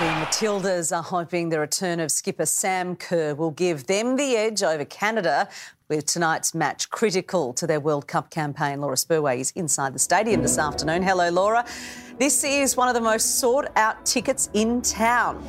The Matildas are hoping the return of skipper Sam Kerr will give them the edge over Canada with tonight's match critical to their World Cup campaign. Laura Spurway is inside the stadium this afternoon. Hello, Laura. This is one of the most sought out tickets in town.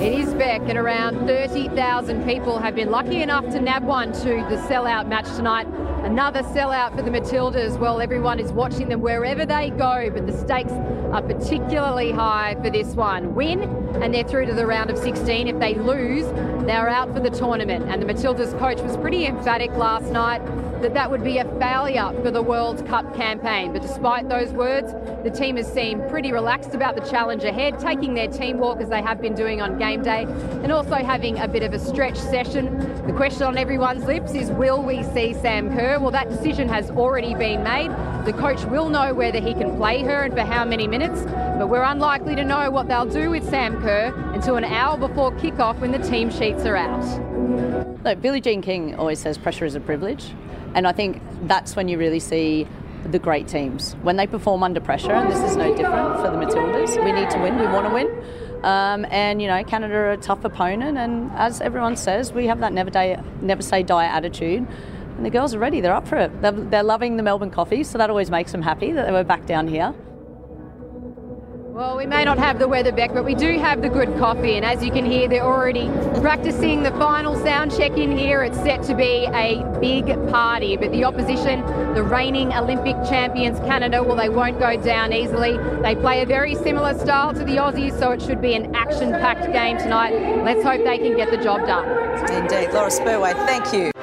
It is Beck, and around 30,000 people have been lucky enough to nab one to the sellout match tonight. Another sellout for the Matildas. Well, everyone is watching them wherever they go, but the stakes are particularly high for this one. Win, and they're through to the round of 16. If they lose, they're out for the tournament. And the Matildas coach was pretty emphatic last night that that would be a failure for the World Cup campaign. But despite those words, the team has seemed pretty relaxed about the challenge ahead, taking their team walk as they have been doing on game day, and also having a bit of a stretch session. The question on everyone's lips is will we see Sam Kerr? Well, that decision has already been made. The coach will know whether he can play her and for how many minutes, but we're unlikely to know what they'll do with Sam Kerr until an hour before kick-off when the team sheets are out. Look, Billie Jean King always says pressure is a privilege. And I think that's when you really see the great teams. When they perform under pressure, and this is no different for the Matildas, we need to win, we want to win. Um, and, you know, Canada are a tough opponent, and as everyone says, we have that never, day, never say die attitude. And the girls are ready, they're up for it. They're, they're loving the Melbourne coffee, so that always makes them happy that they were back down here. Well, we may not have the weather, Beck, but we do have the good coffee. And as you can hear, they're already practicing the final sound check in here. It's set to be a big party. But the opposition, the reigning Olympic champions, Canada, well, they won't go down easily. They play a very similar style to the Aussies, so it should be an action packed game tonight. Let's hope they can get the job done. Indeed. Laura Spurway, thank you.